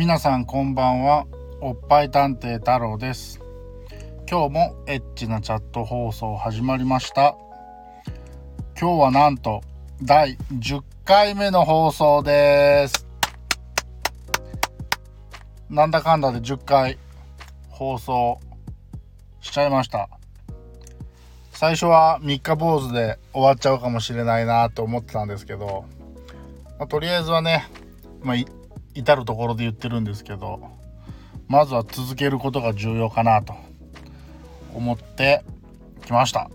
皆さんこんばんは。おっぱい探偵太郎です。今日もエッチなチャット放送始まりました。今日はなんと第10回目の放送です。なんだかんだで10回放送しちゃいました。最初は3日坊主で終わっちゃうかもしれないなと思ってたんですけど、まあ、とりあえずはね、まあ、至る所で言ってるんですけどまずは続けることが重要かなと思ってきました。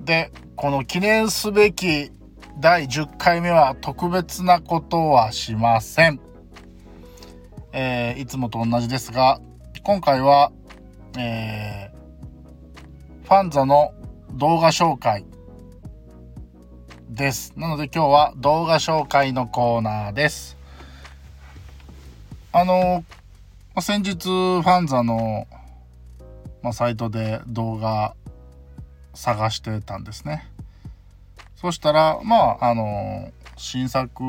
でこの記念すべき第10回目は特別なことはしません、えー、いつもと同じですが今回は、えー、ファンザの動画紹介です。なので今日は動画紹介のコーナーです。あのま先日ファンザの、まあ、サイトで動画探してたんですね。そしたらまああの新作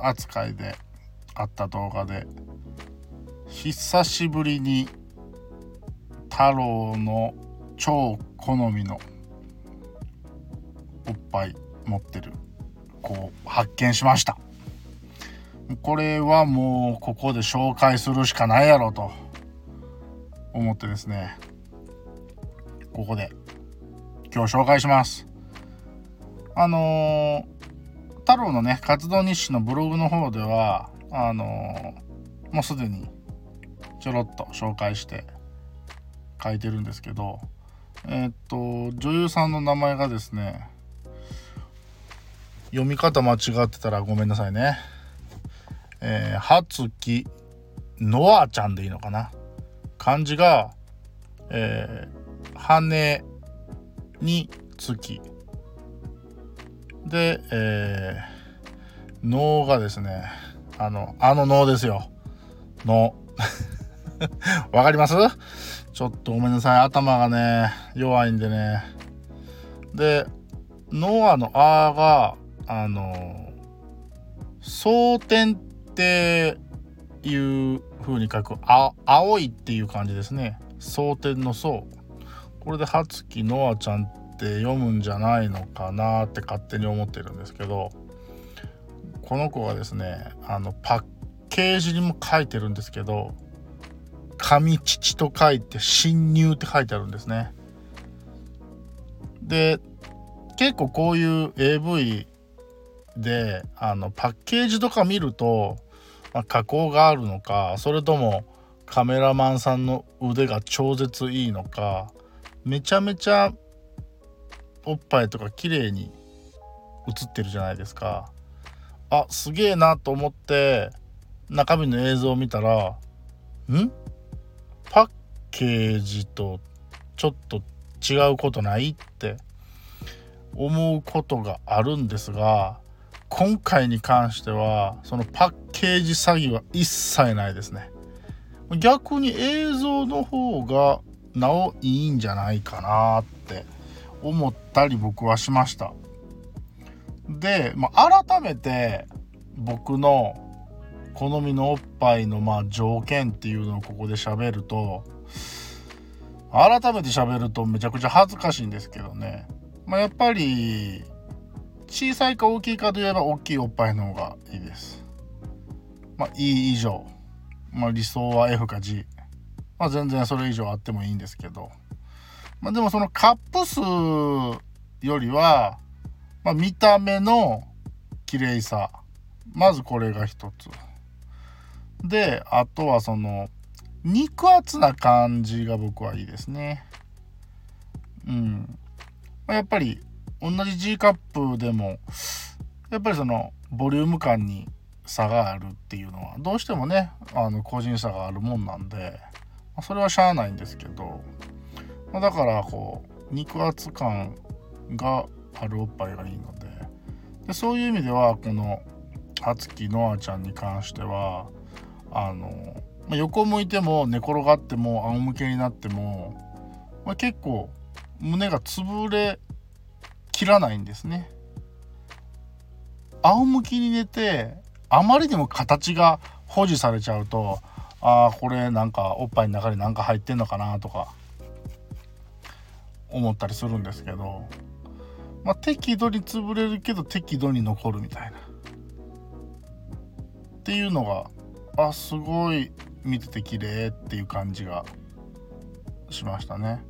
扱いであった動画で久しぶりに太郎の超好みのおっぱい持ってるこう発見しました。これはもうここで紹介するしかないやろと思ってですね。ここで。今日紹介します。あのー、太郎のね活動日誌のブログの方ではあのー、もうすでにちょろっと紹介して書いてるんですけどえー、っと女優さんの名前がですね読み方間違ってたらごめんなさいね。えー、はつきのあちゃんでいいのかな？漢字が、えー、羽につきで、えー、能がですねあのあの能ですよ。能。わかります？ちょっとごめんなさい。頭がね弱いんでね。でノアの「あ」があの蒼天っていう風に書くあ青いっていう感じですね。蒼天の層これで葉月のあちゃんって読むんじゃないのかなって勝手に思ってるんですけどこの子はですねあのパッケージにも書いてるんですけど「神父」と書いて「侵入」って書いてあるんですね。で結構こういう AV であのパッケージとか見るとまあ、加工があるのかそれともカメラマンさんの腕が超絶いいのかめちゃめちゃおっぱいとか綺麗に映ってるじゃないですか。あすげえなと思って中身の映像を見たらん？パッケージとちょっと違うことないって思うことがあるんですが今回に関してはそのパッケージ詐欺は一切ないですね。逆に映像の方がなおいいんじゃないかなって思ったり僕はしました。で、まあ、改めて僕の好みのおっぱいのま条件っていうのをここで喋ると改めて喋るとめちゃくちゃ恥ずかしいんですけどね、まあ、やっぱり小さいか大きいかといえば大きいおっぱいの方がいいです。まあ、E 以上。まあ、理想は F か G。まあ、全然それ以上あってもいいんですけど。まあ、でもそのカップ数よりは、まあ、見た目の綺麗さ。まずこれが一つ。で、あとはその、肉厚な感じが僕はいいですね。うん。まあ、やっぱり同じ G カップでもやっぱりそのボリューム感に差があるっていうのはどうしてもねあの個人差があるもんなんでまそれはしゃあないんですけどまだからこう肉厚感があるおっぱいがいいのででそういう意味ではこのつきのあちゃんに関してはあのま横向いても寝転がっても仰向けになっても、まあ、結構胸が潰れ切らないんですね。仰向きに寝てあまりにも形が保持されちゃうとああこれなんかおっぱいの中に何か入ってんのかなとか思ったりするんですけど、まあ、適度に潰れるけど適度に残るみたいな。っていうのがあすごい見てて綺麗っていう感じがしましたね。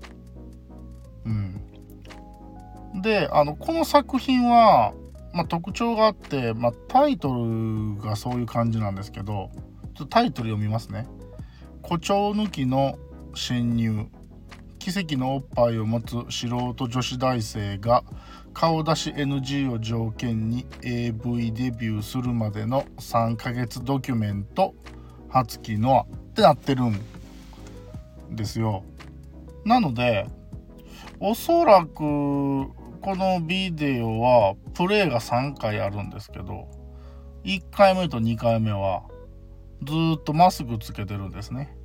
うん、であのこの作品は、まあ、特徴があって、まあ、タイトルがそういう感じなんですけどちょっとタイトル読みますね。誇張抜きの侵入奇跡のおっぱいを持つ素人女子大生が顔出し NG を条件に AV デビューするまでの3ヶ月ドキュメント「初期のア」ってなってるんですよ。なのでおそらくこのビデオはプレイが3回あるんですけど1回目と2回目はずっとマスクつけてるんですね。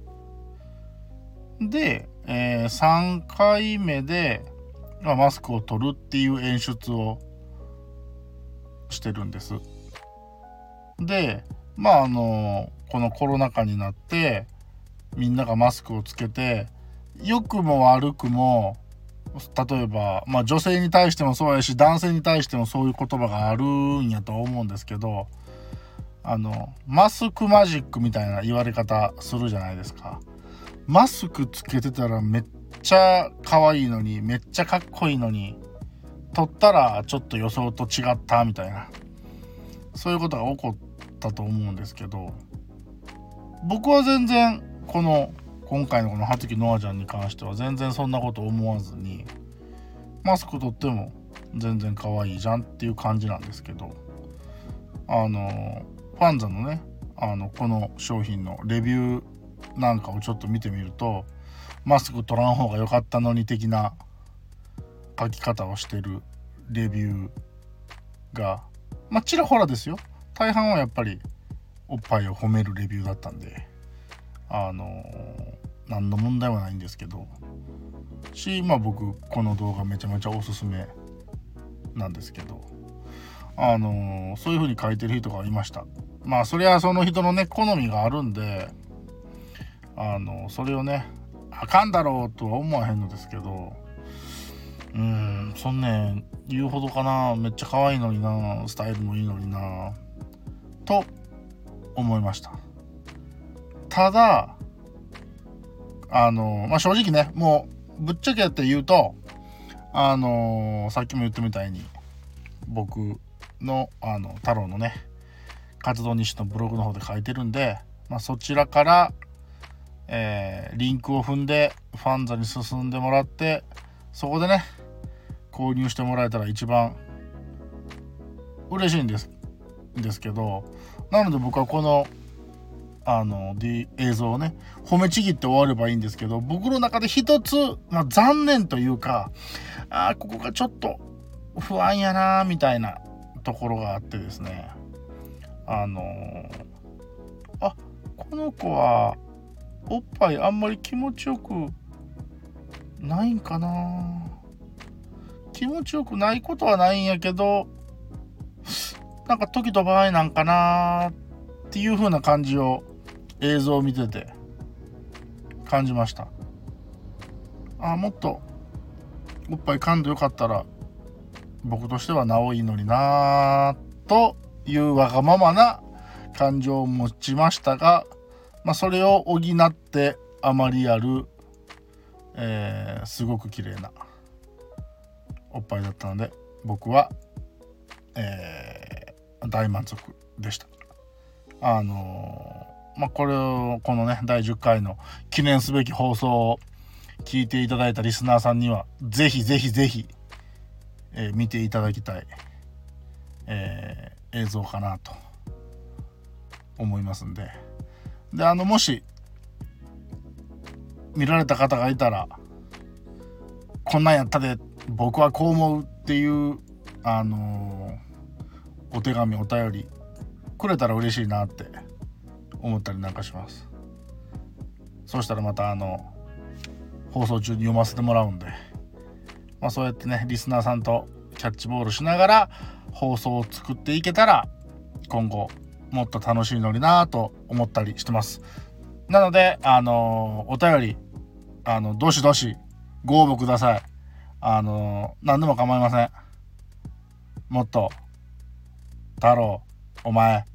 で、えー、3回目で、まあ、マスクを取るっていう演出をしてるんです。でまああのこのコロナ禍になってみんながマスクをつけて良くも悪くも例えば、まあ、女性に対してもそうやし男性に対してもそういう言葉があるんやと思うんですけどあのマスクマジックみたいな言われ方するじゃないですか。マスクつけてたらめっちゃ可愛いのにめっちゃかっこいいのに撮ったらちょっと予想と違ったみたいなそういうことが起こったと思うんですけど僕は全然この今回のこの葉月ノアちゃんに関しては全然そんなこと思わずにマスク取っても全然可愛いじゃんっていう感じなんですけどあのファンザのねあのこの商品のレビューなんかをちょっと見てみるとマスク取らん方が良かったのに的な書き方をしてるレビューがまあちらほらですよ。大半はやっぱりおっぱいを褒めるレビューだったんであの、何の問題はないんですけどしまあ僕この動画めちゃめちゃおすすめなんですけどあの、そういう風に書いてる人がいました。まあそりゃその人のね好みがあるんであのそれをねあかんだろうとは思わへんのですけどうんそんね言うほどかな。めっちゃ可愛いのにな。スタイルもいいのにな。と思いました。ただあのまあ正直ねもうぶっちゃけって言うとあのさっきも言ったみたいに僕のあの太郎のね活動日誌のブログの方で書いてるんで、まあ、そちらからえー、リンクを踏んでファンザに進んでもらってそこでね購入してもらえたら一番嬉しいんですですけどなので僕はこのあの、D、映像をね褒めちぎって終わればいいんですけど僕の中で一つ、まあ、残念というかああここがちょっと不安やなみたいなところがあってですね。あのあこの子はおっぱいあんまり気持ちよくないんかな気持ちよくないことはないんやけどなんか時と場合なんかなっていう風な感じを映像を見てて感じましたあもっとおっぱい噛んでよかったら僕としてはなおいいのになというわがままな感情を持ちましたがまあ、それを補ってあまりある、えー、すごく綺麗なおっぱいだったので僕は、えー、大満足でした。あのー、まあ、これをこのね第10回の記念すべき放送を聞いていただいたリスナーさんにはぜひぜひぜひ、えー、見ていただきたい、えー、映像かなと思いますんで。であのもし見られた方がいたらこんなんやったで僕はこう思うっていうあのー、お手紙お便りくれたら嬉しいなって思ったりなんかしますそしたらまたあの放送中に読ませてもらうんでまあそうやってねリスナーさんとキャッチボールしながら放送を作っていけたら今後もっと楽しいのになと思ったりしてます。なので、あのお便り、あの、どしどしご応募ください。あの何でも構いません。もっと、太郎、お前、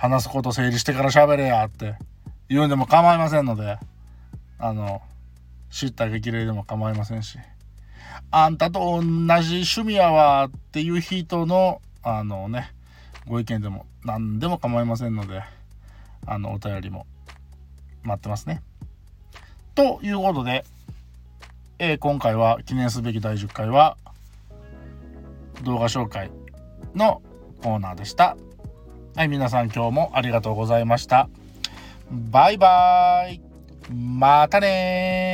話すこと整理してから喋れやって言うんでも構いませんので、あの、知った激励でも構いませんし、あんたと同じ趣味やわっていう人の、あのね、ご意見でも何でも構いませんので、あの、お便りも待ってますね。ということで、えー、今回は記念すべき第10回は動画紹介のコーナーでした。はい、皆さん今日もありがとうございました。バイバーイ。またね